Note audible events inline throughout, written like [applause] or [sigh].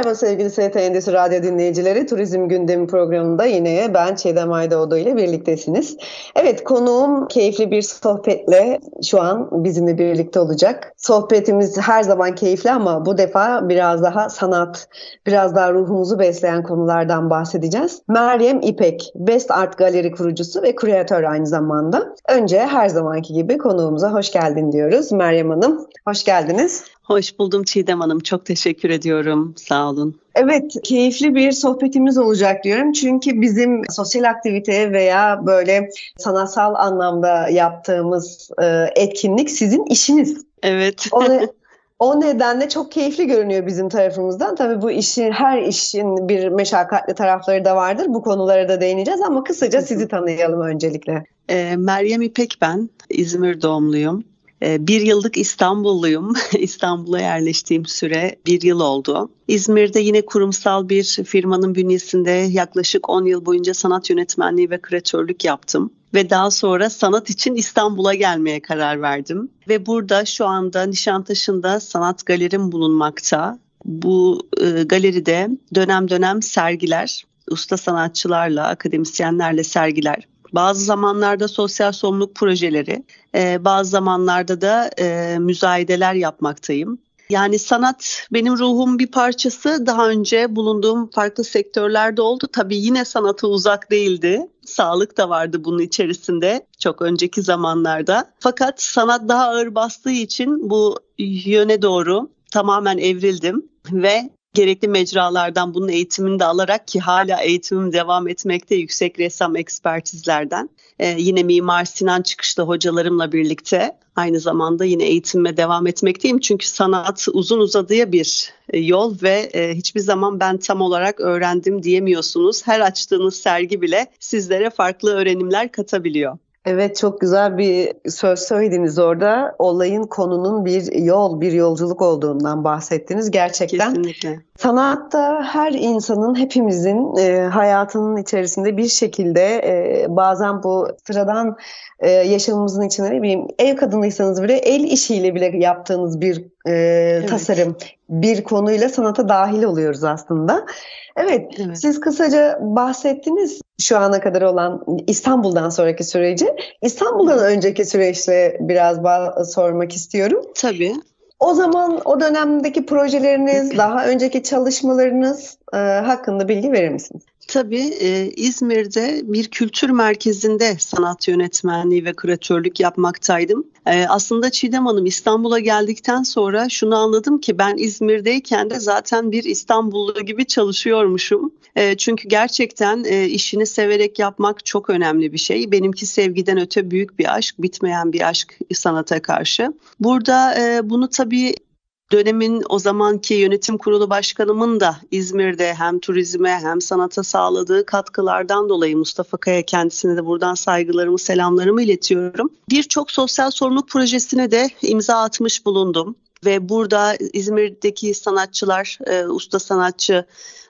Merhaba sevgili ST Endüstri Radyo dinleyicileri. Turizm Gündemi programında yine ben Çiğdem Aydoğdu ile birliktesiniz. Evet konuğum keyifli bir sohbetle şu an bizimle birlikte olacak. Sohbetimiz her zaman keyifli ama bu defa biraz daha sanat, biraz daha ruhumuzu besleyen konulardan bahsedeceğiz. Meryem İpek, Best Art Galeri kurucusu ve küratör aynı zamanda. Önce her zamanki gibi konuğumuza hoş geldin diyoruz. Meryem Hanım, hoş geldiniz. Hoş buldum Çiğdem Hanım. Çok teşekkür ediyorum. Sağ olun. Evet, keyifli bir sohbetimiz olacak diyorum. Çünkü bizim sosyal aktivite veya böyle sanatsal anlamda yaptığımız e, etkinlik sizin işiniz. Evet. O, [laughs] o nedenle çok keyifli görünüyor bizim tarafımızdan. Tabii bu işin her işin bir meşakkatli tarafları da vardır. Bu konulara da değineceğiz ama kısaca sizi tanıyalım öncelikle. E, Meryem İpek ben. İzmir doğumluyum. Ee, bir yıllık İstanbulluyum. [laughs] İstanbul'a yerleştiğim süre bir yıl oldu. İzmir'de yine kurumsal bir firmanın bünyesinde yaklaşık 10 yıl boyunca sanat yönetmenliği ve kreatörlük yaptım. Ve daha sonra sanat için İstanbul'a gelmeye karar verdim. Ve burada şu anda Nişantaşı'nda sanat galerim bulunmakta. Bu e, galeride dönem dönem sergiler, usta sanatçılarla, akademisyenlerle sergiler bazı zamanlarda sosyal sorumluluk projeleri, e, bazı zamanlarda da e, müzayedeler yapmaktayım. Yani sanat benim ruhum bir parçası. Daha önce bulunduğum farklı sektörlerde oldu. Tabii yine sanata uzak değildi. Sağlık da vardı bunun içerisinde çok önceki zamanlarda. Fakat sanat daha ağır bastığı için bu yöne doğru tamamen evrildim ve gerekli mecralardan bunun eğitimini de alarak ki hala eğitimim devam etmekte yüksek ressam ekspertizlerden. Ee, yine Mimar Sinan çıkışlı hocalarımla birlikte aynı zamanda yine eğitimime devam etmekteyim. Çünkü sanat uzun uzadıya bir e, yol ve e, hiçbir zaman ben tam olarak öğrendim diyemiyorsunuz. Her açtığınız sergi bile sizlere farklı öğrenimler katabiliyor. Evet çok güzel bir söz söylediniz orada. Olayın konunun bir yol, bir yolculuk olduğundan bahsettiniz. Gerçekten Kesinlikle. Sanatta her insanın, hepimizin e, hayatının içerisinde bir şekilde e, bazen bu sıradan e, yaşamımızın içinde ne bileyim ev kadınıysanız bile el işiyle bile yaptığınız bir e, evet. tasarım, bir konuyla sanata dahil oluyoruz aslında. Evet, evet, siz kısaca bahsettiniz şu ana kadar olan İstanbul'dan sonraki süreci. İstanbul'dan önceki süreçte biraz sormak istiyorum. Tabii. O zaman o dönemdeki projeleriniz, daha önceki çalışmalarınız e, hakkında bilgi verir misiniz? Tabii e, İzmir'de bir kültür merkezinde sanat yönetmenliği ve küratörlük yapmaktaydım. E, aslında Çiğdem Hanım İstanbul'a geldikten sonra şunu anladım ki ben İzmir'deyken de zaten bir İstanbullu gibi çalışıyormuşum. E, çünkü gerçekten e, işini severek yapmak çok önemli bir şey. Benimki sevgiden öte büyük bir aşk, bitmeyen bir aşk sanata karşı. Burada e, bunu tabii dönemin o zamanki yönetim kurulu başkanımın da İzmir'de hem turizme hem sanata sağladığı katkılardan dolayı Mustafa Kaya kendisine de buradan saygılarımı selamlarımı iletiyorum. Birçok sosyal sorumluluk projesine de imza atmış bulundum ve burada İzmir'deki sanatçılar, e, usta sanatçı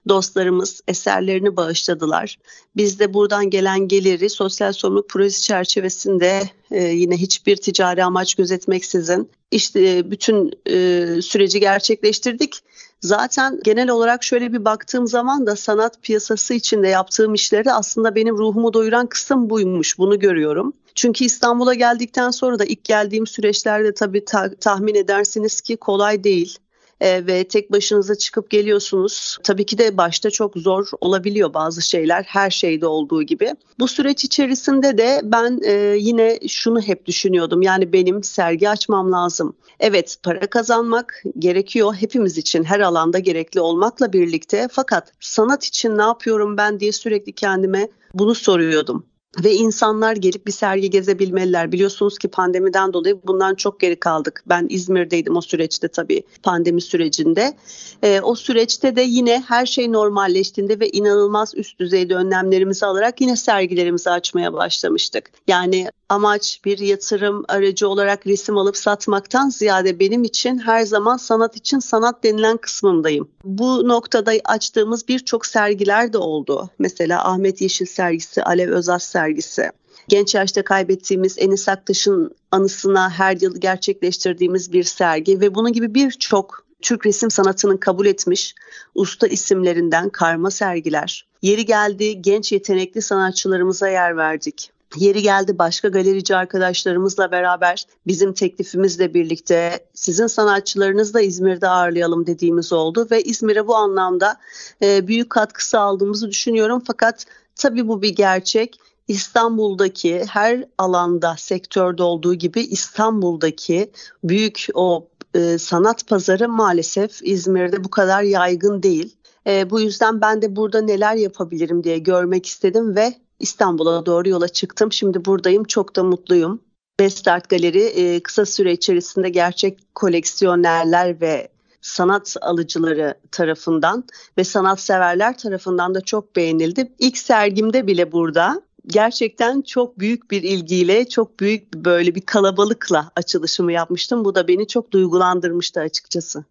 dostlarımız eserlerini bağışladılar. Biz de buradan gelen geliri sosyal sorumluluk projesi çerçevesinde e, yine hiçbir ticari amaç gözetmeksizin işte e, bütün e, süreci gerçekleştirdik. Zaten genel olarak şöyle bir baktığım zaman da sanat piyasası içinde yaptığım işleri aslında benim ruhumu doyuran kısım buymuş. Bunu görüyorum. Çünkü İstanbul'a geldikten sonra da ilk geldiğim süreçlerde tabii ta- tahmin edersiniz ki kolay değil e, ve tek başınıza çıkıp geliyorsunuz. Tabii ki de başta çok zor olabiliyor bazı şeyler her şeyde olduğu gibi. Bu süreç içerisinde de ben e, yine şunu hep düşünüyordum. Yani benim sergi açmam lazım. Evet para kazanmak gerekiyor hepimiz için her alanda gerekli olmakla birlikte fakat sanat için ne yapıyorum ben diye sürekli kendime bunu soruyordum. Ve insanlar gelip bir sergi gezebilmeliler. Biliyorsunuz ki pandemiden dolayı bundan çok geri kaldık. Ben İzmir'deydim o süreçte tabii pandemi sürecinde. E, o süreçte de yine her şey normalleştiğinde ve inanılmaz üst düzeyde önlemlerimizi alarak yine sergilerimizi açmaya başlamıştık. Yani amaç bir yatırım aracı olarak resim alıp satmaktan ziyade benim için her zaman sanat için sanat denilen kısmındayım. Bu noktada açtığımız birçok sergiler de oldu. Mesela Ahmet Yeşil sergisi, Alev Özas sergisi. Genç yaşta kaybettiğimiz Enis Aktaş'ın anısına her yıl gerçekleştirdiğimiz bir sergi ve bunun gibi birçok Türk resim sanatının kabul etmiş usta isimlerinden karma sergiler. Yeri geldi genç yetenekli sanatçılarımıza yer verdik. Yeri geldi başka galerici arkadaşlarımızla beraber bizim teklifimizle birlikte sizin sanatçılarınızı da İzmir'de ağırlayalım dediğimiz oldu ve İzmir'e bu anlamda e, büyük katkısı aldığımızı düşünüyorum. Fakat tabii bu bir gerçek. İstanbul'daki her alanda sektörde olduğu gibi İstanbul'daki büyük o e, sanat pazarı maalesef İzmir'de bu kadar yaygın değil. E, bu yüzden ben de burada neler yapabilirim diye görmek istedim ve İstanbul'a doğru yola çıktım. Şimdi buradayım çok da mutluyum. Best Art Galeri e, kısa süre içerisinde gerçek koleksiyonerler ve sanat alıcıları tarafından ve sanatseverler tarafından da çok beğenildi. İlk sergimde bile burada gerçekten çok büyük bir ilgiyle, çok büyük böyle bir kalabalıkla açılışımı yapmıştım. Bu da beni çok duygulandırmıştı açıkçası.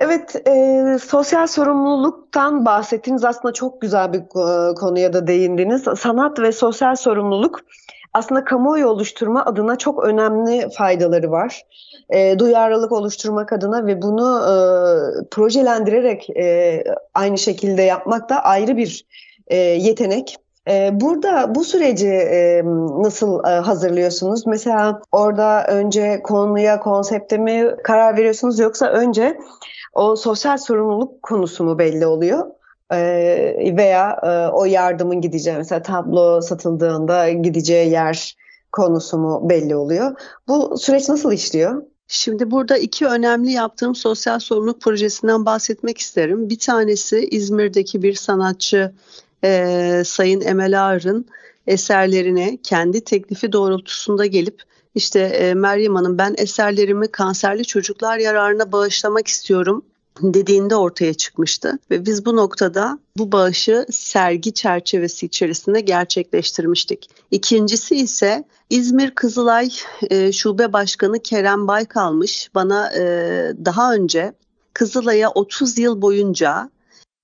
Evet, e, sosyal sorumluluktan bahsettiniz. Aslında çok güzel bir e, konuya da değindiniz. Sanat ve sosyal sorumluluk aslında kamuoyu oluşturma adına çok önemli faydaları var. E, duyarlılık oluşturmak adına ve bunu e, projelendirerek e, aynı şekilde yapmak da ayrı bir e, yetenek. E, burada bu süreci nasıl e, hazırlıyorsunuz? Mesela orada önce konuya, konsepte mi karar veriyorsunuz yoksa önce o sosyal sorumluluk konusu mu belli oluyor? Ee, veya e, o yardımın gideceği mesela tablo satıldığında gideceği yer konusu mu belli oluyor? Bu süreç nasıl işliyor? Şimdi burada iki önemli yaptığım sosyal sorumluluk projesinden bahsetmek isterim. Bir tanesi İzmir'deki bir sanatçı e, Sayın Emel Ağar'ın eserlerine kendi teklifi doğrultusunda gelip işte e, Meryem Hanım ben eserlerimi kanserli çocuklar yararına bağışlamak istiyorum dediğinde ortaya çıkmıştı ve biz bu noktada bu bağışı sergi çerçevesi içerisinde gerçekleştirmiştik. İkincisi ise İzmir Kızılay e, Şube Başkanı Kerem Baykalmış bana e, daha önce Kızılay'a 30 yıl boyunca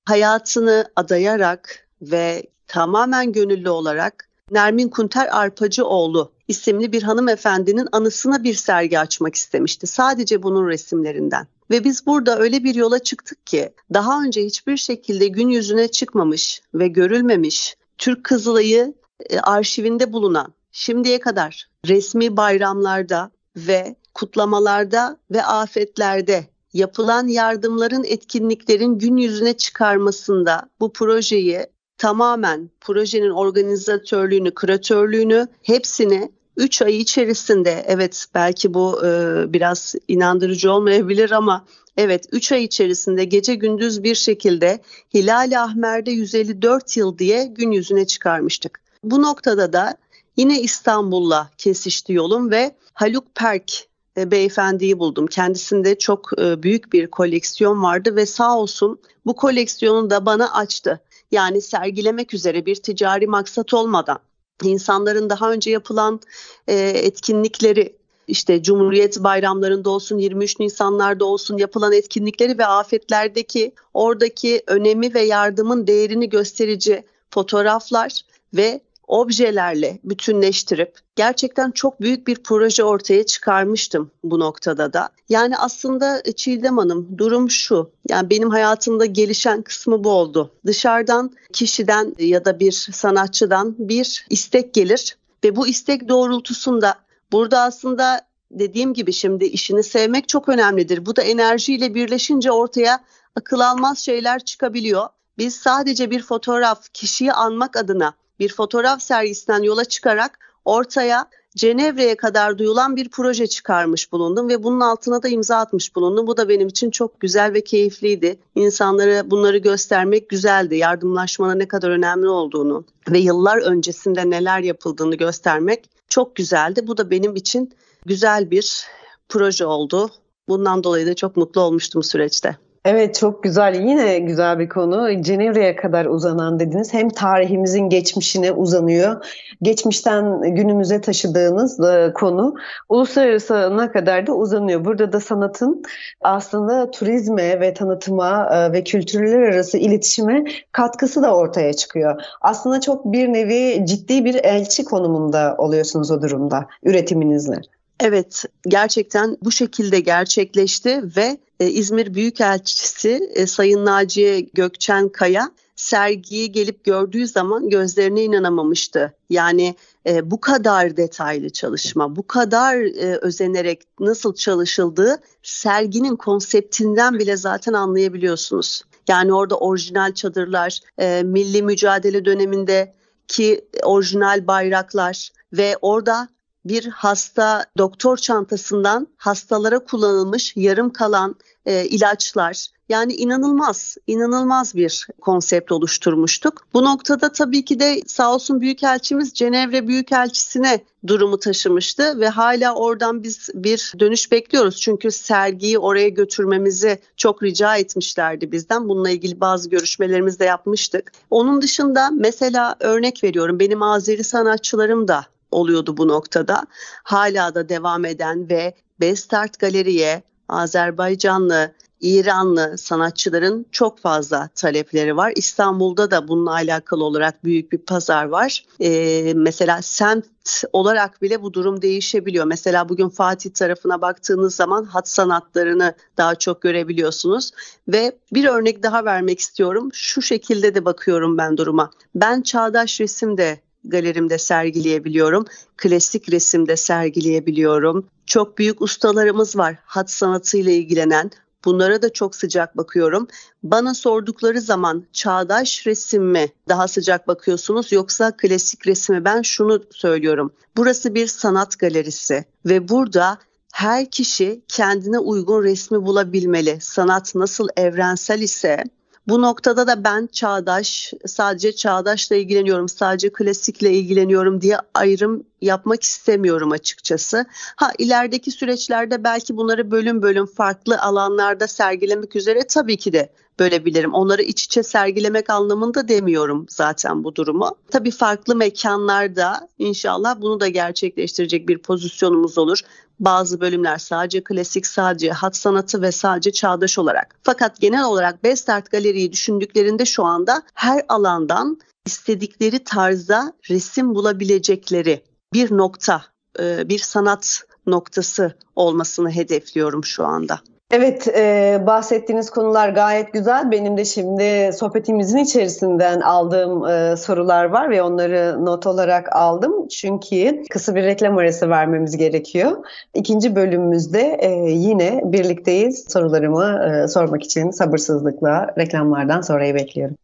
hayatını adayarak ve tamamen gönüllü olarak Nermin Kunter Arpacıoğlu isimli bir hanımefendinin anısına bir sergi açmak istemişti. Sadece bunun resimlerinden. Ve biz burada öyle bir yola çıktık ki daha önce hiçbir şekilde gün yüzüne çıkmamış ve görülmemiş Türk Kızılay'ı e, arşivinde bulunan şimdiye kadar resmi bayramlarda ve kutlamalarda ve afetlerde yapılan yardımların etkinliklerin gün yüzüne çıkarmasında bu projeyi tamamen projenin organizatörlüğünü, küratörlüğünü hepsini 3 ay içerisinde evet belki bu e, biraz inandırıcı olmayabilir ama evet 3 ay içerisinde gece gündüz bir şekilde Hilal-i Ahmer'de 154 yıl diye gün yüzüne çıkarmıştık. Bu noktada da yine İstanbul'la kesişti yolum ve Haluk Perk e, beyefendiyi buldum. Kendisinde çok e, büyük bir koleksiyon vardı ve sağ olsun bu koleksiyonu da bana açtı. Yani sergilemek üzere bir ticari maksat olmadan insanların daha önce yapılan e, etkinlikleri işte Cumhuriyet bayramlarında olsun 23 Nisanlarda olsun yapılan etkinlikleri ve afetlerdeki oradaki önemi ve yardımın değerini gösterici fotoğraflar ve objelerle bütünleştirip gerçekten çok büyük bir proje ortaya çıkarmıştım bu noktada da. Yani aslında Çiğdem Hanım durum şu. Yani benim hayatımda gelişen kısmı bu oldu. Dışarıdan kişiden ya da bir sanatçıdan bir istek gelir ve bu istek doğrultusunda burada aslında dediğim gibi şimdi işini sevmek çok önemlidir. Bu da enerjiyle birleşince ortaya akıl almaz şeyler çıkabiliyor. Biz sadece bir fotoğraf kişiyi anmak adına bir fotoğraf sergisinden yola çıkarak ortaya Cenevre'ye kadar duyulan bir proje çıkarmış bulundum ve bunun altına da imza atmış bulundum. Bu da benim için çok güzel ve keyifliydi. İnsanlara bunları göstermek güzeldi. Yardımlaşmanın ne kadar önemli olduğunu ve yıllar öncesinde neler yapıldığını göstermek çok güzeldi. Bu da benim için güzel bir proje oldu. Bundan dolayı da çok mutlu olmuştum süreçte. Evet çok güzel. Yine güzel bir konu. Cenevre'ye kadar uzanan dediniz. Hem tarihimizin geçmişine uzanıyor. Geçmişten günümüze taşıdığınız e, konu uluslararasına kadar da uzanıyor. Burada da sanatın aslında turizme ve tanıtıma e, ve kültürler arası iletişime katkısı da ortaya çıkıyor. Aslında çok bir nevi ciddi bir elçi konumunda oluyorsunuz o durumda üretiminizle. Evet, gerçekten bu şekilde gerçekleşti ve İzmir Büyükelçisi e, Sayın Naciye Gökçen Kaya sergiyi gelip gördüğü zaman gözlerine inanamamıştı. Yani e, bu kadar detaylı çalışma, bu kadar e, özenerek nasıl çalışıldığı serginin konseptinden bile zaten anlayabiliyorsunuz. Yani orada orijinal çadırlar, e, milli mücadele döneminde ki orijinal bayraklar ve orada bir hasta doktor çantasından hastalara kullanılmış yarım kalan e, ilaçlar yani inanılmaz, inanılmaz bir konsept oluşturmuştuk. Bu noktada tabii ki de sağ olsun Büyükelçimiz Cenevre Büyükelçisi'ne durumu taşımıştı ve hala oradan biz bir dönüş bekliyoruz. Çünkü sergiyi oraya götürmemizi çok rica etmişlerdi bizden. Bununla ilgili bazı görüşmelerimizi de yapmıştık. Onun dışında mesela örnek veriyorum benim Azeri sanatçılarım da oluyordu bu noktada. Hala da devam eden ve Best Art Galeri'ye Azerbaycanlı, İranlı sanatçıların çok fazla talepleri var. İstanbul'da da bununla alakalı olarak büyük bir pazar var. Ee, mesela semt olarak bile bu durum değişebiliyor. Mesela bugün Fatih tarafına baktığınız zaman hat sanatlarını daha çok görebiliyorsunuz. Ve bir örnek daha vermek istiyorum. Şu şekilde de bakıyorum ben duruma. Ben çağdaş resim de galerimde sergileyebiliyorum. Klasik resimde sergileyebiliyorum. Çok büyük ustalarımız var hat sanatıyla ilgilenen. Bunlara da çok sıcak bakıyorum. Bana sordukları zaman çağdaş resim mi daha sıcak bakıyorsunuz yoksa klasik resmi ben şunu söylüyorum. Burası bir sanat galerisi ve burada her kişi kendine uygun resmi bulabilmeli. Sanat nasıl evrensel ise bu noktada da ben çağdaş, sadece çağdaşla ilgileniyorum, sadece klasikle ilgileniyorum diye ayrım yapmak istemiyorum açıkçası. Ha ilerideki süreçlerde belki bunları bölüm bölüm farklı alanlarda sergilemek üzere tabii ki de bölebilirim. Onları iç içe sergilemek anlamında demiyorum zaten bu durumu. Tabii farklı mekanlarda inşallah bunu da gerçekleştirecek bir pozisyonumuz olur. Bazı bölümler sadece klasik, sadece hat sanatı ve sadece çağdaş olarak. Fakat genel olarak Best Art Galeri'yi düşündüklerinde şu anda her alandan istedikleri tarzda resim bulabilecekleri bir nokta, e, bir sanat noktası olmasını hedefliyorum şu anda. Evet, e, bahsettiğiniz konular gayet güzel. Benim de şimdi sohbetimizin içerisinden aldığım e, sorular var ve onları not olarak aldım. Çünkü kısa bir reklam arası vermemiz gerekiyor. İkinci bölümümüzde e, yine birlikteyiz. Sorularımı e, sormak için sabırsızlıkla reklamlardan sonrayı bekliyorum.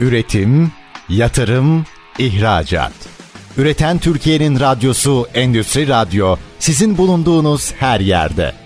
Üretim, yatırım, ihracat. Üreten Türkiye'nin radyosu Endüstri Radyo sizin bulunduğunuz her yerde.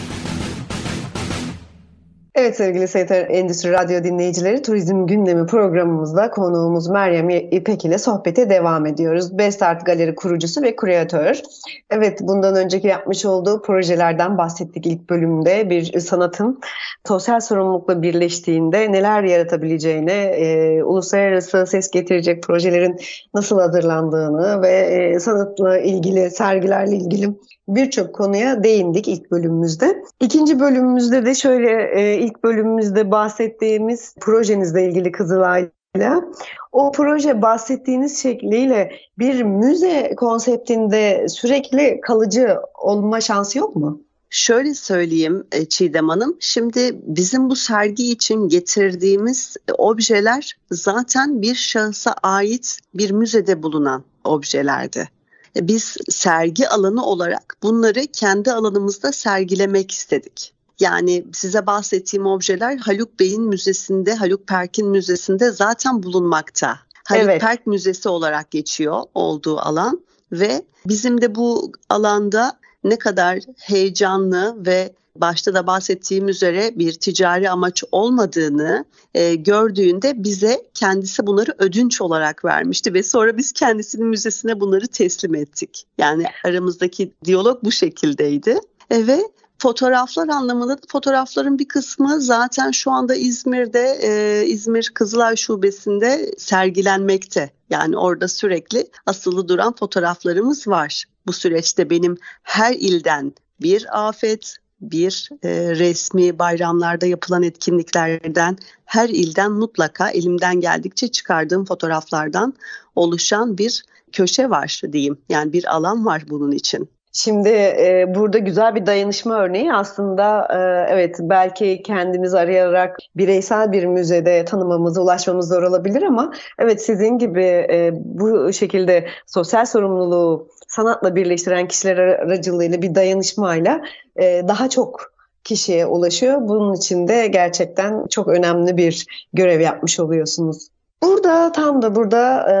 Evet sevgili STR Endüstri Radyo dinleyicileri Turizm Gündemi programımızda konuğumuz Meryem İpek ile sohbete devam ediyoruz. Best Art Galeri kurucusu ve küratör. Evet bundan önceki yapmış olduğu projelerden bahsettik ilk bölümde. Bir sanatın sosyal sorumlulukla birleştiğinde neler yaratabileceğine, e, uluslararası ses getirecek projelerin nasıl hazırlandığını ve e, sanatla ilgili, sergilerle ilgili birçok konuya değindik ilk bölümümüzde. İkinci bölümümüzde de şöyle e, ilk bölümümüzde bahsettiğimiz projenizle ilgili Kızılay'la o proje bahsettiğiniz şekliyle bir müze konseptinde sürekli kalıcı olma şansı yok mu? Şöyle söyleyeyim e, Çiğdem Hanım, şimdi bizim bu sergi için getirdiğimiz objeler zaten bir şahısa ait bir müzede bulunan objelerdi biz sergi alanı olarak bunları kendi alanımızda sergilemek istedik. Yani size bahsettiğim objeler Haluk Bey'in müzesinde, Haluk Perk'in müzesinde zaten bulunmakta. Haluk evet. Perk Müzesi olarak geçiyor olduğu alan ve bizim de bu alanda ne kadar heyecanlı ve başta da bahsettiğim üzere bir ticari amaç olmadığını e, gördüğünde bize kendisi bunları ödünç olarak vermişti ve sonra biz kendisinin müzesine bunları teslim ettik. Yani aramızdaki diyalog bu şekildeydi. E, ve fotoğraflar anlamında fotoğrafların bir kısmı zaten şu anda İzmir'de e, İzmir Kızılay Şubesi'nde sergilenmekte. Yani orada sürekli asılı duran fotoğraflarımız var. Bu süreçte benim her ilden bir afet, bir e, resmi bayramlarda yapılan etkinliklerden her ilden mutlaka elimden geldikçe çıkardığım fotoğraflardan oluşan bir köşe var diyeyim. Yani bir alan var bunun için. Şimdi e, burada güzel bir dayanışma örneği aslında e, evet belki kendimizi arayarak bireysel bir müzede tanımamız, ulaşmamız zor olabilir ama evet sizin gibi e, bu şekilde sosyal sorumluluğu sanatla birleştiren kişiler aracılığıyla bir dayanışmayla e, daha çok kişiye ulaşıyor. Bunun için de gerçekten çok önemli bir görev yapmış oluyorsunuz. Burada tam da burada e,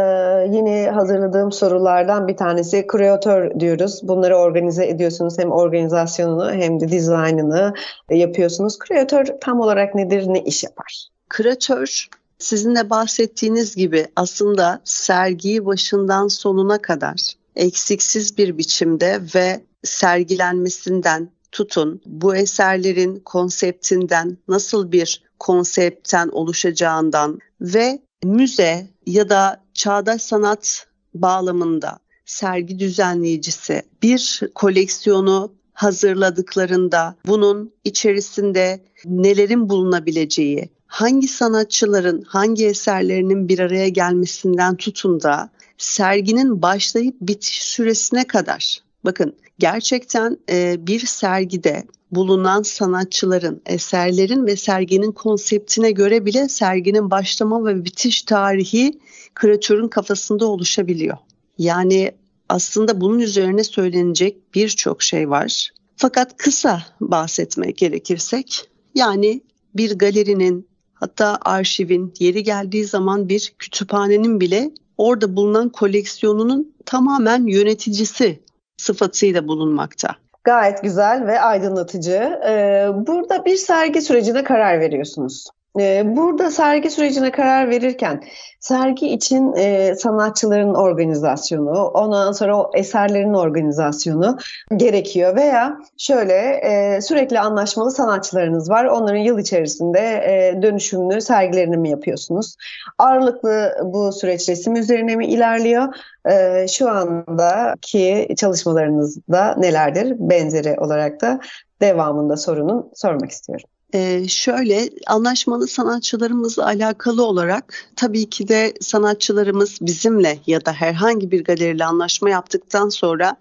yine hazırladığım sorulardan bir tanesi kreatör diyoruz. Bunları organize ediyorsunuz hem organizasyonunu hem de dizaynını yapıyorsunuz. Kreatör tam olarak nedir, ne iş yapar? Kreatör sizin de bahsettiğiniz gibi aslında sergiyi başından sonuna kadar eksiksiz bir biçimde ve sergilenmesinden tutun bu eserlerin konseptinden nasıl bir konseptten oluşacağından ve müze ya da çağdaş sanat bağlamında sergi düzenleyicisi bir koleksiyonu hazırladıklarında bunun içerisinde nelerin bulunabileceği, hangi sanatçıların hangi eserlerinin bir araya gelmesinden tutun da serginin başlayıp bitiş süresine kadar bakın gerçekten e, bir sergide bulunan sanatçıların, eserlerin ve serginin konseptine göre bile serginin başlama ve bitiş tarihi küratörün kafasında oluşabiliyor. Yani aslında bunun üzerine söylenecek birçok şey var. Fakat kısa bahsetmek gerekirsek yani bir galerinin hatta arşivin yeri geldiği zaman bir kütüphanenin bile orada bulunan koleksiyonunun tamamen yöneticisi sıfatıyla bulunmakta. Gayet güzel ve aydınlatıcı. Ee, burada bir sergi sürecine karar veriyorsunuz. Ee, burada sergi sürecine karar verirken sergi için e, sanatçıların organizasyonu, ondan sonra o eserlerin organizasyonu gerekiyor veya şöyle e, sürekli anlaşmalı sanatçılarınız var. Onların yıl içerisinde e, dönüşümlü sergilerini mi yapıyorsunuz? Ağırlıklı bu süreç resim üzerine mi ilerliyor? E, şu andaki çalışmalarınızda nelerdir? Benzeri olarak da devamında sorunun sormak istiyorum. Ee, şöyle anlaşmalı sanatçılarımızla alakalı olarak tabii ki de sanatçılarımız bizimle ya da herhangi bir galeriyle anlaşma yaptıktan sonra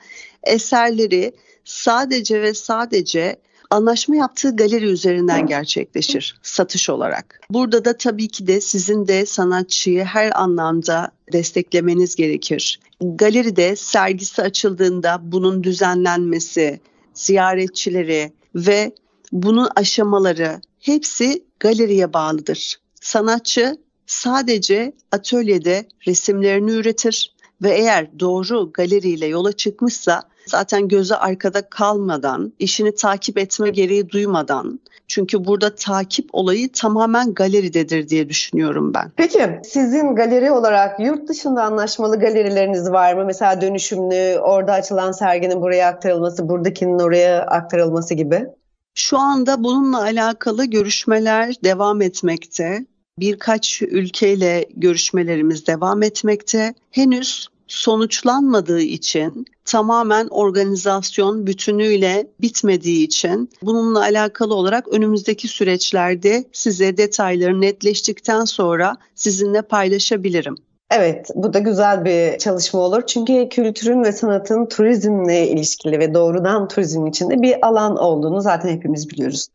eserleri sadece ve sadece anlaşma yaptığı galeri üzerinden gerçekleşir satış olarak. Burada da tabii ki de sizin de sanatçıyı her anlamda desteklemeniz gerekir. Galeride sergisi açıldığında bunun düzenlenmesi, ziyaretçileri ve bunun aşamaları hepsi galeriye bağlıdır. Sanatçı sadece atölyede resimlerini üretir ve eğer doğru galeriyle yola çıkmışsa zaten gözü arkada kalmadan, işini takip etme gereği duymadan çünkü burada takip olayı tamamen galeridedir diye düşünüyorum ben. Peki sizin galeri olarak yurt dışında anlaşmalı galerileriniz var mı? Mesela dönüşümlü, orada açılan serginin buraya aktarılması, buradakinin oraya aktarılması gibi. Şu anda bununla alakalı görüşmeler devam etmekte. Birkaç ülkeyle görüşmelerimiz devam etmekte. Henüz sonuçlanmadığı için tamamen organizasyon bütünüyle bitmediği için bununla alakalı olarak önümüzdeki süreçlerde size detayları netleştikten sonra sizinle paylaşabilirim. Evet, bu da güzel bir çalışma olur. Çünkü kültürün ve sanatın turizmle ilişkili ve doğrudan turizm içinde bir alan olduğunu zaten hepimiz biliyoruz.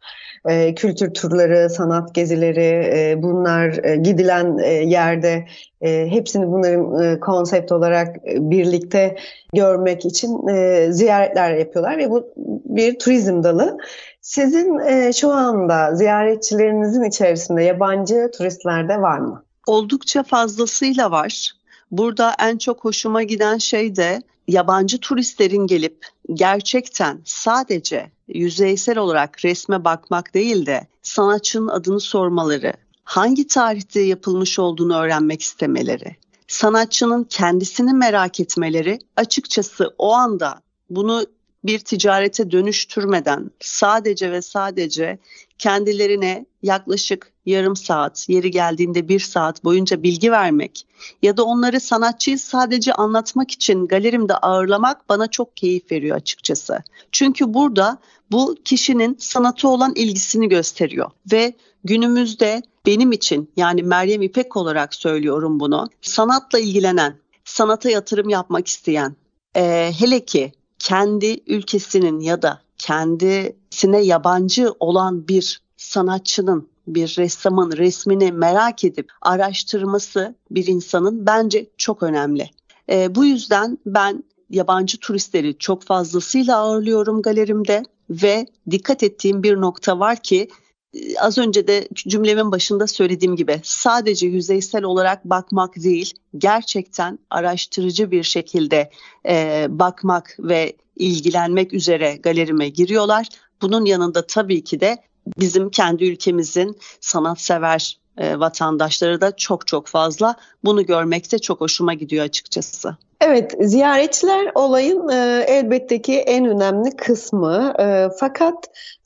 E, kültür turları, sanat gezileri, e, bunlar e, gidilen e, yerde e, hepsini bunların e, konsept olarak e, birlikte görmek için e, ziyaretler yapıyorlar ve bu bir turizm dalı. Sizin e, şu anda ziyaretçilerinizin içerisinde yabancı turistler de var mı? Oldukça fazlasıyla var. Burada en çok hoşuma giden şey de yabancı turistlerin gelip gerçekten sadece yüzeysel olarak resme bakmak değil de sanatçının adını sormaları, hangi tarihte yapılmış olduğunu öğrenmek istemeleri, sanatçının kendisini merak etmeleri açıkçası o anda bunu bir ticarete dönüştürmeden sadece ve sadece kendilerine yaklaşık yarım saat, yeri geldiğinde bir saat boyunca bilgi vermek ya da onları sanatçıyı sadece anlatmak için galerimde ağırlamak bana çok keyif veriyor açıkçası. Çünkü burada bu kişinin sanatı olan ilgisini gösteriyor ve günümüzde benim için yani Meryem İpek olarak söylüyorum bunu. Sanatla ilgilenen, sanata yatırım yapmak isteyen, e, hele ki kendi ülkesinin ya da kendisine yabancı olan bir sanatçının bir ressamın resmini merak edip araştırması bir insanın bence çok önemli. E, bu yüzden ben yabancı turistleri çok fazlasıyla ağırlıyorum galerimde ve dikkat ettiğim bir nokta var ki e, az önce de cümlemin başında söylediğim gibi sadece yüzeysel olarak bakmak değil gerçekten araştırıcı bir şekilde e, bakmak ve ilgilenmek üzere galerime giriyorlar. Bunun yanında tabii ki de bizim kendi ülkemizin sanatsever e, vatandaşları da çok çok fazla. Bunu görmekte çok hoşuma gidiyor açıkçası. Evet, ziyaretçiler olayın e, elbette ki en önemli kısmı. E, fakat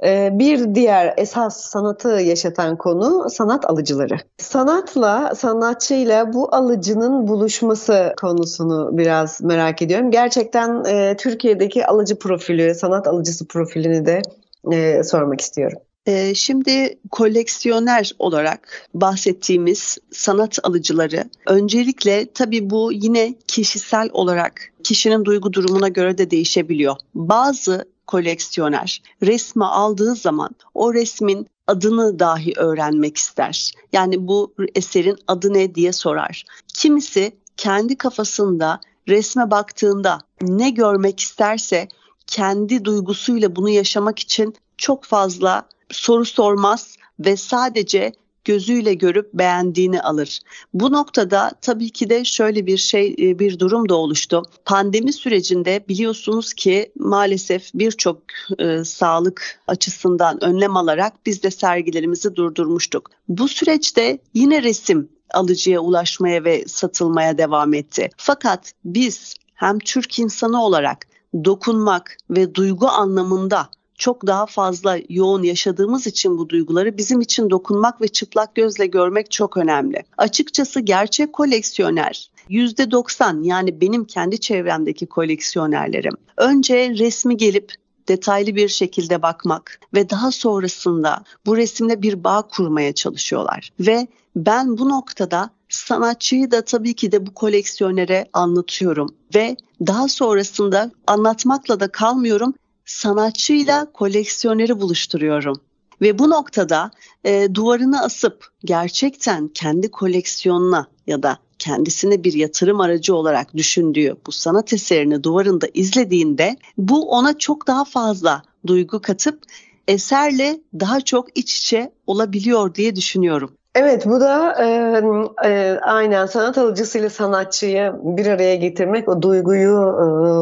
e, bir diğer esas sanatı yaşatan konu sanat alıcıları. Sanatla, sanatçıyla bu alıcının buluşması konusunu biraz merak ediyorum. Gerçekten e, Türkiye'deki alıcı profili, sanat alıcısı profilini de e, sormak istiyorum. Ee, şimdi koleksiyoner olarak bahsettiğimiz sanat alıcıları öncelikle tabii bu yine kişisel olarak kişinin duygu durumuna göre de değişebiliyor. Bazı koleksiyoner resmi aldığı zaman o resmin adını dahi öğrenmek ister. Yani bu eserin adı ne diye sorar. Kimisi kendi kafasında resme baktığında ne görmek isterse kendi duygusuyla bunu yaşamak için çok fazla soru sormaz ve sadece gözüyle görüp beğendiğini alır. Bu noktada tabii ki de şöyle bir şey e, bir durum da oluştu. Pandemi sürecinde biliyorsunuz ki maalesef birçok e, sağlık açısından önlem alarak biz de sergilerimizi durdurmuştuk. Bu süreçte yine resim alıcıya ulaşmaya ve satılmaya devam etti. Fakat biz hem Türk insanı olarak dokunmak ve duygu anlamında çok daha fazla yoğun yaşadığımız için bu duyguları bizim için dokunmak ve çıplak gözle görmek çok önemli. Açıkçası gerçek koleksiyoner %90 yani benim kendi çevremdeki koleksiyonerlerim önce resmi gelip detaylı bir şekilde bakmak ve daha sonrasında bu resimle bir bağ kurmaya çalışıyorlar. Ve ben bu noktada sanatçıyı da tabii ki de bu koleksiyonere anlatıyorum ve daha sonrasında anlatmakla da kalmıyorum sanatçıyla koleksiyoneri buluşturuyorum. Ve bu noktada e, duvarını asıp gerçekten kendi koleksiyonuna ya da kendisine bir yatırım aracı olarak düşündüğü bu sanat eserini duvarında izlediğinde bu ona çok daha fazla duygu katıp eserle daha çok iç içe olabiliyor diye düşünüyorum. Evet bu da e, e, aynen sanat alıcısıyla sanatçıyı bir araya getirmek o duyguyu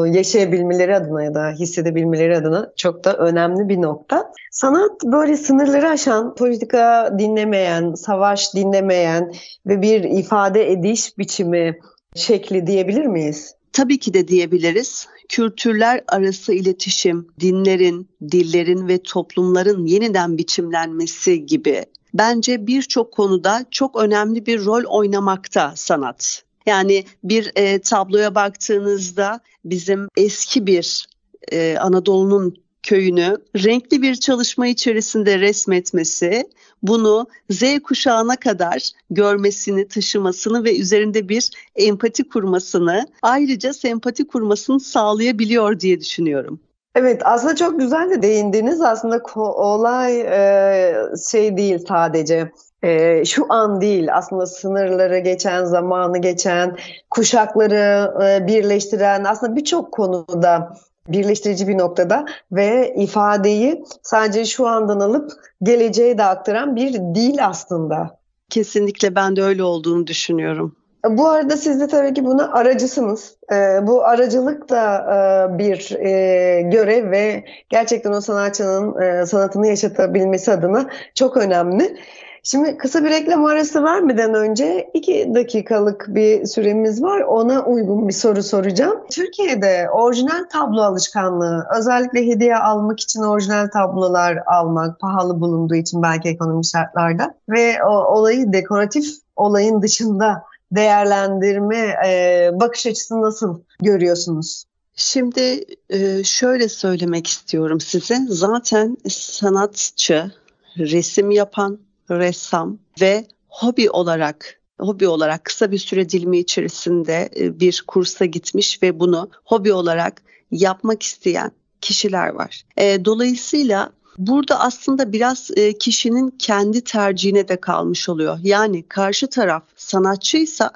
e, yaşayabilmeleri adına ya da hissedebilmeleri adına çok da önemli bir nokta. Sanat böyle sınırları aşan, politika dinlemeyen, savaş dinlemeyen ve bir ifade ediş biçimi şekli diyebilir miyiz? Tabii ki de diyebiliriz. Kültürler arası iletişim, dinlerin, dillerin ve toplumların yeniden biçimlenmesi gibi bence birçok konuda çok önemli bir rol oynamakta sanat. Yani bir e, tabloya baktığınızda bizim eski bir e, Anadolu'nun köyünü renkli bir çalışma içerisinde resmetmesi bunu Z kuşağına kadar görmesini, taşımasını ve üzerinde bir empati kurmasını, ayrıca sempati kurmasını sağlayabiliyor diye düşünüyorum. Evet aslında çok güzel de değindiniz. Aslında olay e, şey değil sadece e, şu an değil aslında sınırları geçen, zamanı geçen, kuşakları e, birleştiren aslında birçok konuda birleştirici bir noktada ve ifadeyi sadece şu andan alıp geleceğe de aktaran bir dil aslında. Kesinlikle ben de öyle olduğunu düşünüyorum. Bu arada siz de tabii ki buna aracısınız. Ee, bu aracılık da e, bir e, görev ve gerçekten o sanatçının e, sanatını yaşatabilmesi adına çok önemli. Şimdi kısa bir reklam arası vermeden önce iki dakikalık bir süremiz var. Ona uygun bir soru soracağım. Türkiye'de orijinal tablo alışkanlığı, özellikle hediye almak için orijinal tablolar almak pahalı bulunduğu için belki ekonomik şartlarda ve o olayı dekoratif olayın dışında değerlendirme e, bakış açısını nasıl görüyorsunuz? Şimdi e, şöyle söylemek istiyorum size. Zaten sanatçı, resim yapan, ressam ve hobi olarak hobi olarak kısa bir süre dilimi içerisinde e, bir kursa gitmiş ve bunu hobi olarak yapmak isteyen kişiler var. E, dolayısıyla burada aslında biraz e, kişinin kendi tercihine de kalmış oluyor. Yani karşı taraf sanatçıysa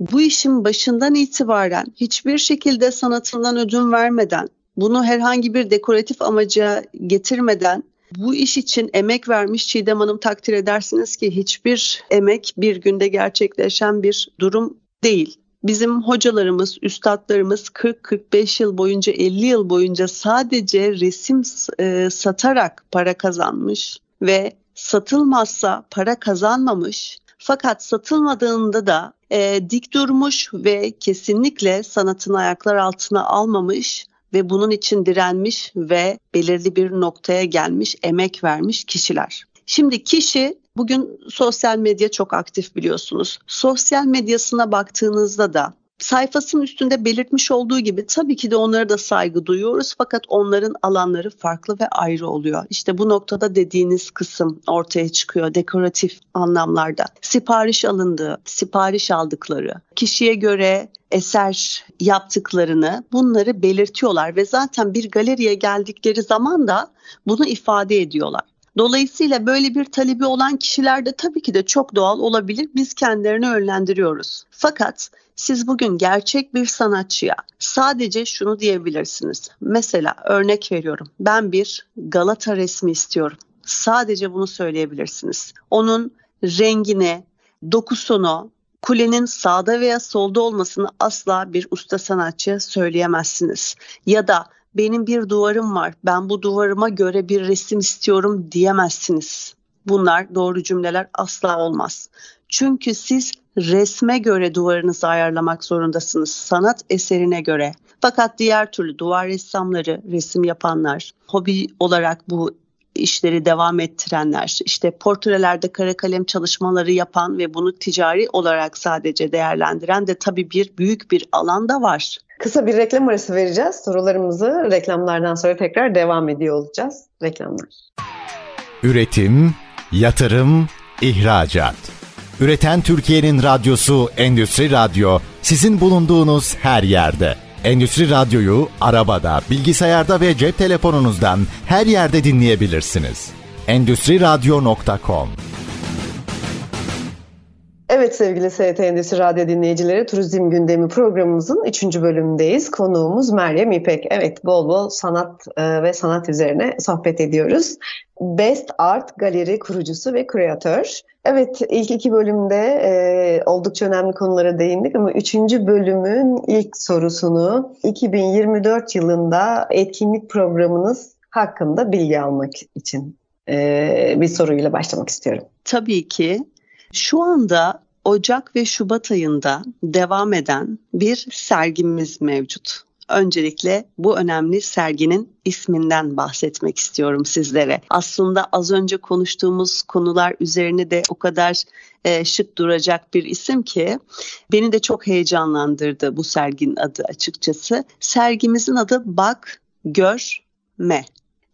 bu işin başından itibaren hiçbir şekilde sanatından ödün vermeden, bunu herhangi bir dekoratif amaca getirmeden bu iş için emek vermiş Çiğdem Hanım takdir edersiniz ki hiçbir emek bir günde gerçekleşen bir durum değil. Bizim hocalarımız, üstadlarımız 40-45 yıl boyunca, 50 yıl boyunca sadece resim e, satarak para kazanmış ve satılmazsa para kazanmamış. Fakat satılmadığında da e, dik durmuş ve kesinlikle sanatını ayaklar altına almamış ve bunun için direnmiş ve belirli bir noktaya gelmiş, emek vermiş kişiler. Şimdi kişi bugün sosyal medya çok aktif biliyorsunuz. Sosyal medyasına baktığınızda da sayfasının üstünde belirtmiş olduğu gibi tabii ki de onlara da saygı duyuyoruz fakat onların alanları farklı ve ayrı oluyor. İşte bu noktada dediğiniz kısım ortaya çıkıyor dekoratif anlamlarda. Sipariş alındığı, sipariş aldıkları, kişiye göre eser yaptıklarını bunları belirtiyorlar ve zaten bir galeriye geldikleri zaman da bunu ifade ediyorlar. Dolayısıyla böyle bir talebi olan kişiler de tabii ki de çok doğal olabilir. Biz kendilerini önlendiriyoruz. Fakat siz bugün gerçek bir sanatçıya sadece şunu diyebilirsiniz. Mesela örnek veriyorum. Ben bir Galata resmi istiyorum. Sadece bunu söyleyebilirsiniz. Onun rengine, dokusunu, kulenin sağda veya solda olmasını asla bir usta sanatçı söyleyemezsiniz. Ya da benim bir duvarım var ben bu duvarıma göre bir resim istiyorum diyemezsiniz. Bunlar doğru cümleler asla olmaz. Çünkü siz resme göre duvarınızı ayarlamak zorundasınız. Sanat eserine göre. Fakat diğer türlü duvar ressamları, resim yapanlar, hobi olarak bu işleri devam ettirenler, işte portrelerde kara kalem çalışmaları yapan ve bunu ticari olarak sadece değerlendiren de tabii bir büyük bir alan da var. Kısa bir reklam arası vereceğiz. Sorularımızı reklamlardan sonra tekrar devam ediyor olacağız. Reklamlar. Üretim, yatırım, ihracat. Üreten Türkiye'nin radyosu Endüstri Radyo sizin bulunduğunuz her yerde. Endüstri Radyo'yu arabada, bilgisayarda ve cep telefonunuzdan her yerde dinleyebilirsiniz. Endüstri Radyo.com Evet sevgili ST Endüstri Radyo dinleyicileri Turizm Gündemi programımızın 3. bölümündeyiz. Konuğumuz Meryem İpek. Evet bol bol sanat e, ve sanat üzerine sohbet ediyoruz. Best Art Galeri kurucusu ve kreatör. Evet ilk iki bölümde e, oldukça önemli konulara değindik ama üçüncü bölümün ilk sorusunu 2024 yılında etkinlik programınız hakkında bilgi almak için e, bir soruyla başlamak istiyorum. Tabii ki. Şu anda Ocak ve Şubat ayında devam eden bir sergimiz mevcut. Öncelikle bu önemli serginin isminden bahsetmek istiyorum sizlere. Aslında az önce konuştuğumuz konular üzerine de o kadar e, şık duracak bir isim ki beni de çok heyecanlandırdı bu serginin adı açıkçası. Sergimizin adı Bak, Gör, Me.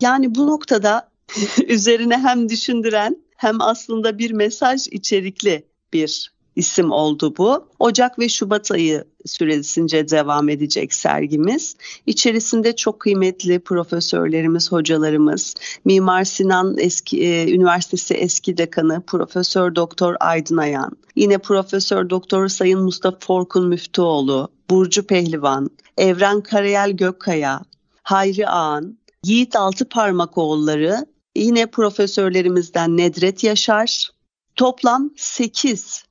Yani bu noktada [laughs] üzerine hem düşündüren hem aslında bir mesaj içerikli bir isim oldu bu. Ocak ve Şubat ayı süresince devam edecek sergimiz. İçerisinde çok kıymetli profesörlerimiz, hocalarımız, Mimar Sinan eski e, Üniversitesi eski dekanı Profesör Doktor Aydın Ayan, yine Profesör Doktor Sayın Mustafa Forkun Müftüoğlu, Burcu Pehlivan, Evren Karayel Gökkaya, Hayri Ağan, Yiğit Altıparmakoğulları, yine profesörlerimizden Nedret Yaşar, toplam 8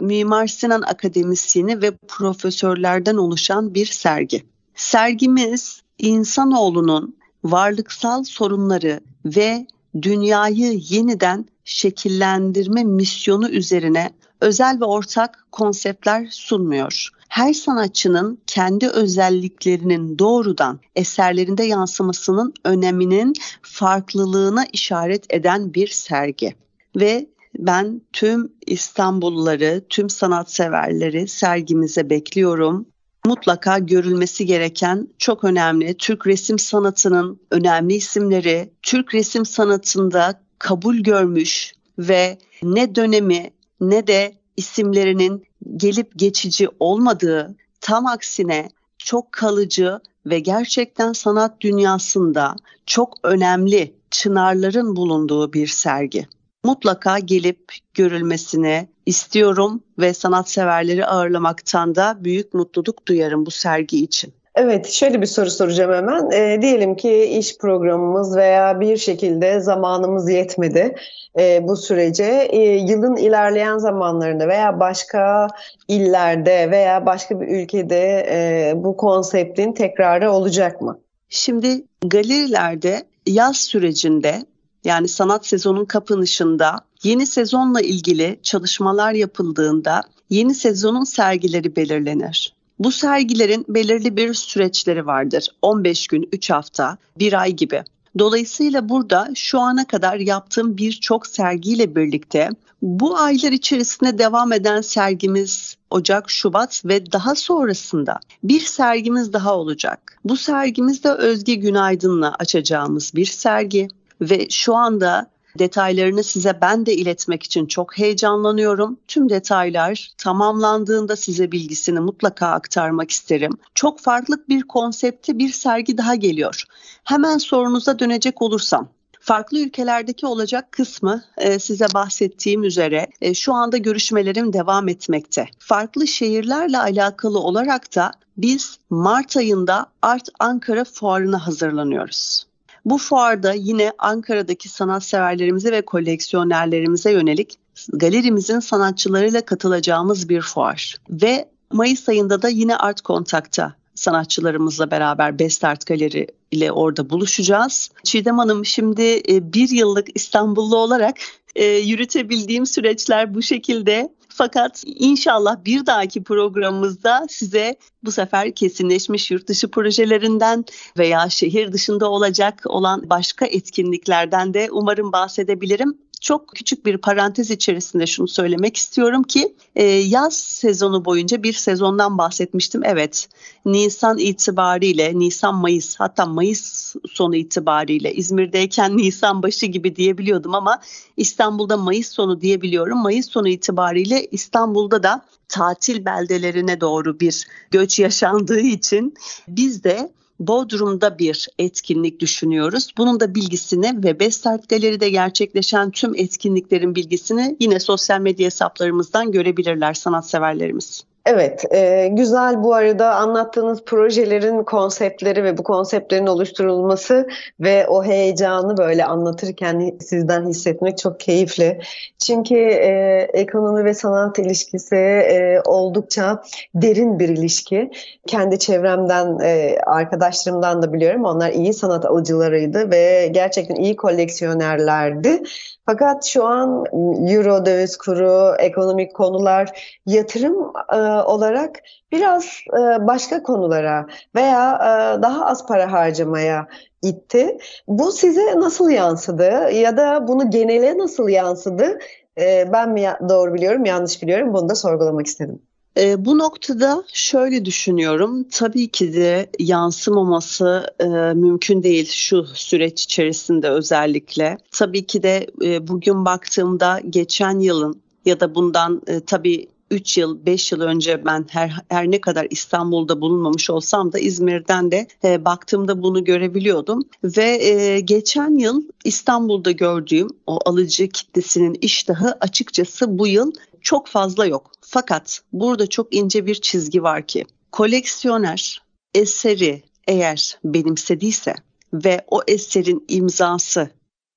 Mimar Sinan Akademisyeni ve profesörlerden oluşan bir sergi. Sergimiz insanoğlunun varlıksal sorunları ve dünyayı yeniden şekillendirme misyonu üzerine özel ve ortak konseptler sunmuyor. Her sanatçının kendi özelliklerinin doğrudan eserlerinde yansımasının öneminin farklılığına işaret eden bir sergi ve ben tüm İstanbulluları, tüm sanatseverleri sergimize bekliyorum. Mutlaka görülmesi gereken çok önemli Türk resim sanatının önemli isimleri, Türk resim sanatında kabul görmüş ve ne dönemi ne de isimlerinin gelip geçici olmadığı, tam aksine çok kalıcı ve gerçekten sanat dünyasında çok önemli çınarların bulunduğu bir sergi mutlaka gelip görülmesini istiyorum ve sanatseverleri ağırlamaktan da büyük mutluluk duyarım bu sergi için. Evet, şöyle bir soru soracağım hemen. E, diyelim ki iş programımız veya bir şekilde zamanımız yetmedi e, bu sürece. E, yılın ilerleyen zamanlarında veya başka illerde veya başka bir ülkede e, bu konseptin tekrarı olacak mı? Şimdi galerilerde yaz sürecinde yani sanat sezonun kapanışında yeni sezonla ilgili çalışmalar yapıldığında yeni sezonun sergileri belirlenir. Bu sergilerin belirli bir süreçleri vardır. 15 gün, 3 hafta, 1 ay gibi. Dolayısıyla burada şu ana kadar yaptığım birçok sergiyle birlikte bu aylar içerisinde devam eden sergimiz Ocak, Şubat ve daha sonrasında bir sergimiz daha olacak. Bu sergimiz de Özge Günaydın'la açacağımız bir sergi ve şu anda detaylarını size ben de iletmek için çok heyecanlanıyorum. Tüm detaylar tamamlandığında size bilgisini mutlaka aktarmak isterim. Çok farklı bir konsepte bir sergi daha geliyor. Hemen sorunuza dönecek olursam Farklı ülkelerdeki olacak kısmı e, size bahsettiğim üzere e, şu anda görüşmelerim devam etmekte. Farklı şehirlerle alakalı olarak da biz Mart ayında Art Ankara Fuarı'na hazırlanıyoruz. Bu fuarda yine Ankara'daki sanatseverlerimize ve koleksiyonerlerimize yönelik galerimizin sanatçılarıyla katılacağımız bir fuar. Ve Mayıs ayında da yine Art Kontak'ta sanatçılarımızla beraber Best Art Galeri ile orada buluşacağız. Çiğdem Hanım şimdi e, bir yıllık İstanbullu olarak e, yürütebildiğim süreçler bu şekilde. Fakat inşallah bir dahaki programımızda size bu sefer kesinleşmiş yurt dışı projelerinden veya şehir dışında olacak olan başka etkinliklerden de umarım bahsedebilirim çok küçük bir parantez içerisinde şunu söylemek istiyorum ki e, yaz sezonu boyunca bir sezondan bahsetmiştim. Evet Nisan itibariyle Nisan Mayıs hatta Mayıs sonu itibariyle İzmir'deyken [laughs] Nisan başı gibi diyebiliyordum ama İstanbul'da Mayıs sonu diyebiliyorum. Mayıs sonu itibariyle İstanbul'da da tatil beldelerine doğru bir göç yaşandığı için biz de Bodrum'da bir etkinlik düşünüyoruz. Bunun da bilgisini ve Bestart Galeri'de gerçekleşen tüm etkinliklerin bilgisini yine sosyal medya hesaplarımızdan görebilirler sanatseverlerimiz. Evet, e, güzel bu arada anlattığınız projelerin konseptleri ve bu konseptlerin oluşturulması ve o heyecanı böyle anlatırken sizden hissetmek çok keyifli. Çünkü e, ekonomi ve sanat ilişkisi e, oldukça derin bir ilişki. Kendi çevremden, e, arkadaşlarımdan da biliyorum. Onlar iyi sanat alıcılarıydı ve gerçekten iyi koleksiyonerlerdi. Fakat şu an euro döviz kuru, ekonomik konular yatırım e, olarak biraz e, başka konulara veya e, daha az para harcamaya itti. Bu size nasıl yansıdı ya da bunu genele nasıl yansıdı? E, ben mi doğru biliyorum, yanlış biliyorum bunu da sorgulamak istedim. E, bu noktada şöyle düşünüyorum. Tabii ki de yansımaması e, mümkün değil şu süreç içerisinde özellikle. Tabii ki de e, bugün baktığımda geçen yılın ya da bundan e, tabii 3 yıl 5 yıl önce ben her, her ne kadar İstanbul'da bulunmamış olsam da İzmir'den de e, baktığımda bunu görebiliyordum ve e, geçen yıl İstanbul'da gördüğüm o alıcı kitlesinin iştahı açıkçası bu yıl çok fazla yok. Fakat burada çok ince bir çizgi var ki koleksiyoner eseri eğer benimsediyse ve o eserin imzası,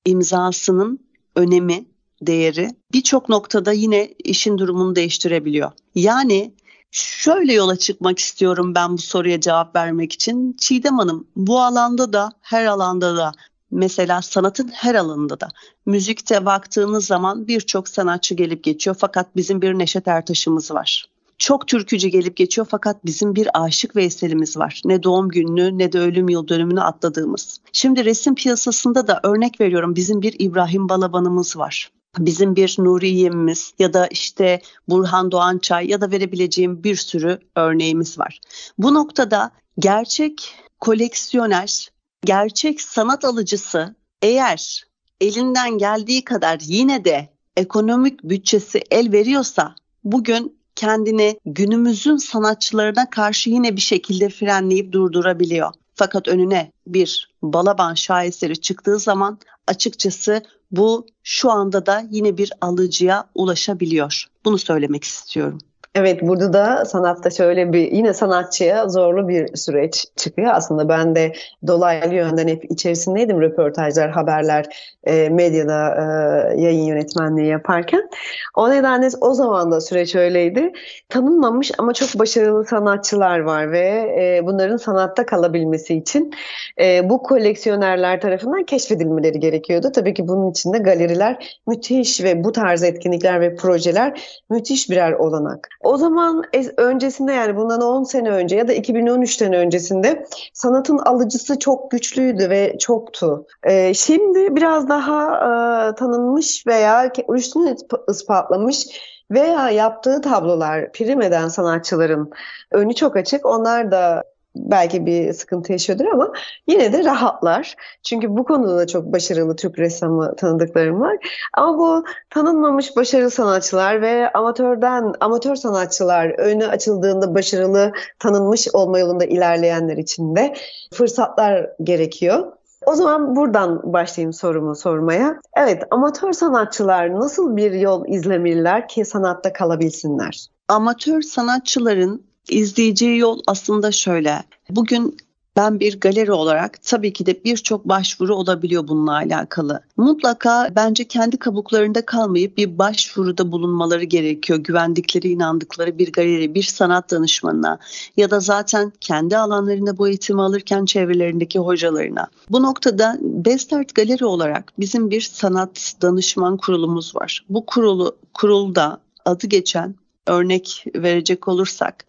imzasının önemi, değeri birçok noktada yine işin durumunu değiştirebiliyor. Yani şöyle yola çıkmak istiyorum ben bu soruya cevap vermek için. Çiğdem Hanım bu alanda da her alanda da Mesela sanatın her alanında da müzikte baktığınız zaman birçok sanatçı gelip geçiyor fakat bizim bir Neşet Ertaş'ımız var. Çok türkücü gelip geçiyor fakat bizim bir aşık Veysel'imiz var. Ne doğum gününü ne de ölüm yıl dönümünü atladığımız. Şimdi resim piyasasında da örnek veriyorum bizim bir İbrahim Balaban'ımız var bizim bir Nuriye'miz ya da işte Burhan Doğançay ya da verebileceğim bir sürü örneğimiz var. Bu noktada gerçek koleksiyoner gerçek sanat alıcısı eğer elinden geldiği kadar yine de ekonomik bütçesi el veriyorsa bugün kendini günümüzün sanatçılarına karşı yine bir şekilde frenleyip durdurabiliyor. Fakat önüne bir balaban şaheseri çıktığı zaman açıkçası bu şu anda da yine bir alıcıya ulaşabiliyor. Bunu söylemek istiyorum. Evet burada da sanatta şöyle bir yine sanatçıya zorlu bir süreç çıkıyor. Aslında ben de dolaylı yönden hep içerisindeydim röportajlar, haberler, e, medyada e, yayın yönetmenliği yaparken. O nedenle o zaman da süreç öyleydi. Tanınmamış ama çok başarılı sanatçılar var ve e, bunların sanatta kalabilmesi için e, bu koleksiyonerler tarafından keşfedilmeleri gerekiyordu. Tabii ki bunun için de galeriler müthiş ve bu tarz etkinlikler ve projeler müthiş birer olanak. O zaman öncesinde yani bundan 10 sene önce ya da 2013'ten öncesinde sanatın alıcısı çok güçlüydü ve çoktu. Ee, şimdi biraz daha e, tanınmış veya üstünü ispatlamış veya yaptığı tablolar prim eden sanatçıların önü çok açık. Onlar da belki bir sıkıntı yaşıyordur ama yine de rahatlar. Çünkü bu konuda da çok başarılı Türk ressamı tanıdıklarım var. Ama bu tanınmamış başarılı sanatçılar ve amatörden amatör sanatçılar önü açıldığında başarılı tanınmış olma yolunda ilerleyenler için de fırsatlar gerekiyor. O zaman buradan başlayayım sorumu sormaya. Evet, amatör sanatçılar nasıl bir yol izlemeliler ki sanatta kalabilsinler? Amatör sanatçıların izleyeceği yol aslında şöyle. Bugün ben bir galeri olarak tabii ki de birçok başvuru olabiliyor bununla alakalı. Mutlaka bence kendi kabuklarında kalmayıp bir başvuruda bulunmaları gerekiyor. Güvendikleri, inandıkları bir galeri, bir sanat danışmanına ya da zaten kendi alanlarında bu eğitimi alırken çevrelerindeki hocalarına. Bu noktada Bestart Galeri olarak bizim bir sanat danışman kurulumuz var. Bu kurulu kurulda adı geçen örnek verecek olursak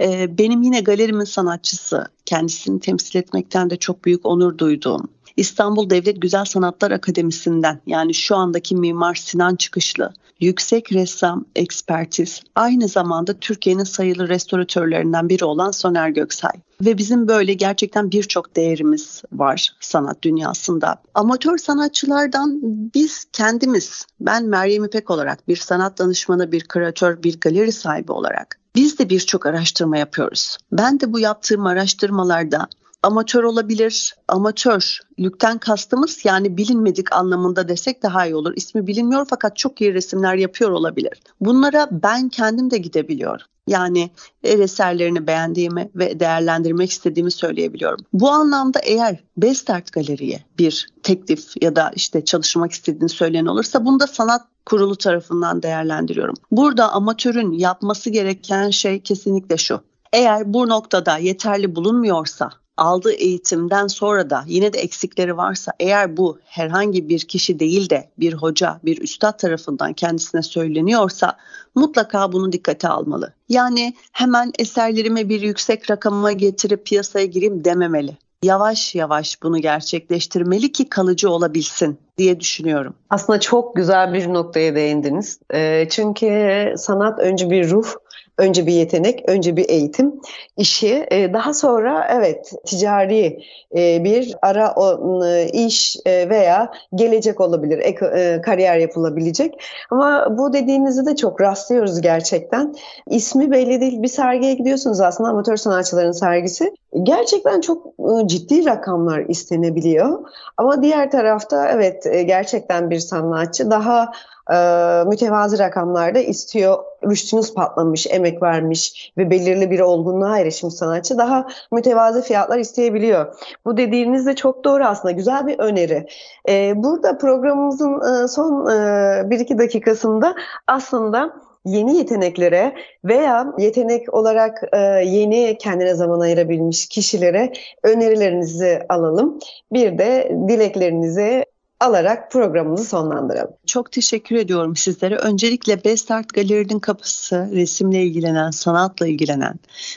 e, benim yine galerimin sanatçısı kendisini temsil etmekten de çok büyük onur duyduğum İstanbul Devlet Güzel Sanatlar Akademisi'nden yani şu andaki Mimar Sinan çıkışlı yüksek ressam ekspertiz aynı zamanda Türkiye'nin sayılı restoratörlerinden biri olan Soner Göksay. Ve bizim böyle gerçekten birçok değerimiz var sanat dünyasında. Amatör sanatçılardan biz kendimiz, ben Meryem İpek olarak bir sanat danışmanı, bir küratör, bir galeri sahibi olarak biz de birçok araştırma yapıyoruz. Ben de bu yaptığım araştırmalarda amatör olabilir. Amatörlükten kastımız yani bilinmedik anlamında desek daha iyi olur. İsmi bilinmiyor fakat çok iyi resimler yapıyor olabilir. Bunlara ben kendim de gidebiliyorum. Yani el eserlerini beğendiğimi ve değerlendirmek istediğimi söyleyebiliyorum. Bu anlamda eğer Best Art Galeri'ye bir teklif ya da işte çalışmak istediğini söyleyen olursa bunu da sanat kurulu tarafından değerlendiriyorum. Burada amatörün yapması gereken şey kesinlikle şu. Eğer bu noktada yeterli bulunmuyorsa aldığı eğitimden sonra da yine de eksikleri varsa eğer bu herhangi bir kişi değil de bir hoca, bir üstad tarafından kendisine söyleniyorsa mutlaka bunu dikkate almalı. Yani hemen eserlerime bir yüksek rakama getirip piyasaya gireyim dememeli yavaş yavaş bunu gerçekleştirmeli ki kalıcı olabilsin diye düşünüyorum. Aslında çok güzel bir noktaya değindiniz. E, çünkü sanat önce bir ruh Önce bir yetenek, önce bir eğitim işi. E, daha sonra evet ticari e, bir ara e, iş veya gelecek olabilir, kariyer yapılabilecek. Ama bu dediğinizi de çok rastlıyoruz gerçekten. İsmi belli değil bir sergiye gidiyorsunuz aslında amatör sanatçıların sergisi. Gerçekten çok ciddi rakamlar istenebiliyor. Ama diğer tarafta evet gerçekten bir sanatçı daha e, mütevazi rakamlarda istiyor. Rüştünüz patlamış, emek vermiş ve belirli bir olgunluğa erişmiş sanatçı daha mütevazi fiyatlar isteyebiliyor. Bu dediğiniz de çok doğru aslında. Güzel bir öneri. E, burada programımızın e, son e, bir iki dakikasında aslında yeni yeteneklere veya yetenek olarak e, yeni kendine zaman ayırabilmiş kişilere önerilerinizi alalım. Bir de dileklerinizi alarak programımızı sonlandıralım. Çok teşekkür ediyorum sizlere. Öncelikle Best Art Galeri'nin kapısı resimle ilgilenen, sanatla ilgilenen,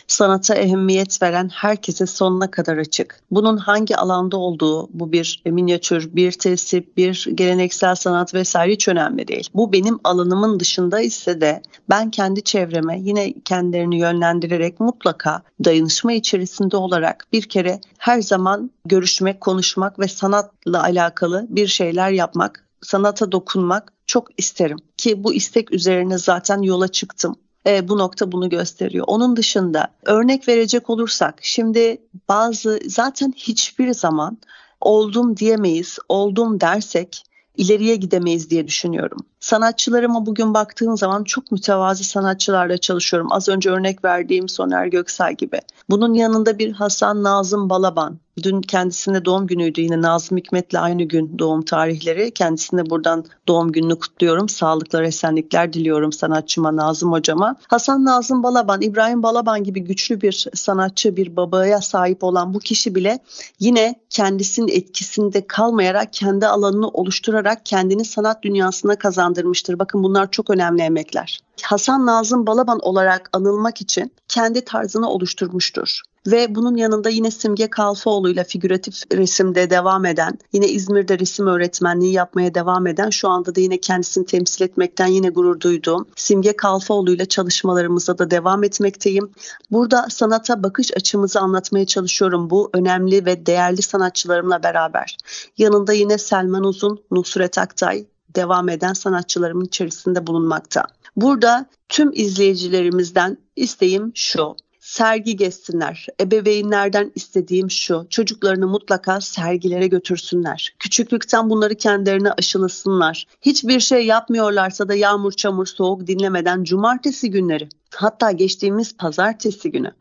sanata ehemmiyet veren herkese sonuna kadar açık. Bunun hangi alanda olduğu, bu bir minyatür, bir tesip, bir geleneksel sanat vesaire hiç önemli değil. Bu benim alanımın dışında ise de ben kendi çevreme yine kendilerini yönlendirerek mutlaka dayanışma içerisinde olarak bir kere her zaman görüşmek, konuşmak ve sanatla alakalı bir şeyler yapmak, sanata dokunmak çok isterim. Ki bu istek üzerine zaten yola çıktım. E, bu nokta bunu gösteriyor. Onun dışında örnek verecek olursak şimdi bazı zaten hiçbir zaman oldum diyemeyiz. Oldum dersek ileriye gidemeyiz diye düşünüyorum. Sanatçılarıma bugün baktığım zaman çok mütevazi sanatçılarla çalışıyorum. Az önce örnek verdiğim Soner Göksel gibi. Bunun yanında bir Hasan Nazım Balaban. Dün kendisinde doğum günüydü yine Nazım Hikmet'le aynı gün doğum tarihleri. Kendisine buradan doğum gününü kutluyorum. Sağlıklar, esenlikler diliyorum sanatçıma Nazım hocama. Hasan Nazım Balaban, İbrahim Balaban gibi güçlü bir sanatçı, bir babaya sahip olan bu kişi bile yine kendisinin etkisinde kalmayarak kendi alanını oluşturarak kendini sanat dünyasına kazandırmıştır. Bakın bunlar çok önemli emekler. Hasan Nazım Balaban olarak anılmak için kendi tarzını oluşturmuştur ve bunun yanında yine Simge Kalfaoğlu ile figüratif resimde devam eden, yine İzmir'de resim öğretmenliği yapmaya devam eden, şu anda da yine kendisini temsil etmekten yine gurur duyduğum Simge Kalfaoğlu ile çalışmalarımıza da devam etmekteyim. Burada sanata bakış açımızı anlatmaya çalışıyorum bu önemli ve değerli sanatçılarımla beraber. Yanında yine Selman Uzun, Nusret Aktay, devam eden sanatçılarımın içerisinde bulunmakta. Burada tüm izleyicilerimizden isteğim şu sergi gezsinler. Ebeveynlerden istediğim şu, çocuklarını mutlaka sergilere götürsünler. Küçüklükten bunları kendilerine aşılasınlar. Hiçbir şey yapmıyorlarsa da yağmur, çamur, soğuk dinlemeden cumartesi günleri Hatta geçtiğimiz pazartesi günü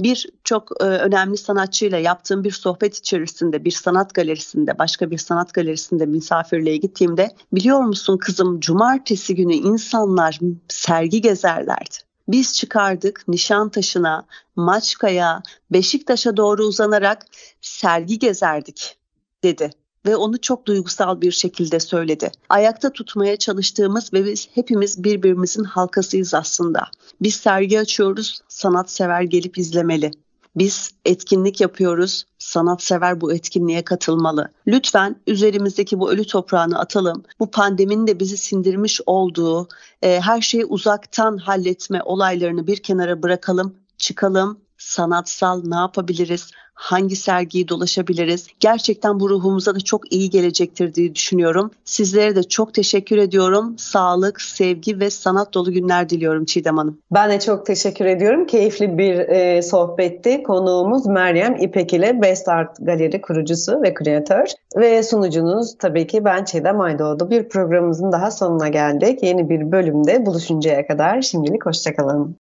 bir çok e, önemli sanatçıyla yaptığım bir sohbet içerisinde bir sanat galerisinde başka bir sanat galerisinde misafirliğe gittiğimde biliyor musun kızım cumartesi günü insanlar sergi gezerlerdi. Biz çıkardık Nişantaşı'na, Maçka'ya, Beşiktaş'a doğru uzanarak sergi gezerdik dedi ve onu çok duygusal bir şekilde söyledi. Ayakta tutmaya çalıştığımız ve biz hepimiz birbirimizin halkasıyız aslında. Biz sergi açıyoruz, sanatsever gelip izlemeli. Biz etkinlik yapıyoruz, sanatsever bu etkinliğe katılmalı. Lütfen üzerimizdeki bu ölü toprağını atalım. Bu pandeminin de bizi sindirmiş olduğu e, her şeyi uzaktan halletme olaylarını bir kenara bırakalım, çıkalım, sanatsal ne yapabiliriz? Hangi sergiyi dolaşabiliriz? Gerçekten bu ruhumuza da çok iyi gelecektir diye düşünüyorum. Sizlere de çok teşekkür ediyorum. Sağlık, sevgi ve sanat dolu günler diliyorum Çiğdem Hanım. Ben de çok teşekkür ediyorum. Keyifli bir e, sohbetti. Konuğumuz Meryem İpek ile Best Art Galeri kurucusu ve kreatör ve sunucunuz tabii ki ben Çiğdem Aydoğdu. Bir programımızın daha sonuna geldik. Yeni bir bölümde buluşuncaya kadar şimdilik hoşçakalın.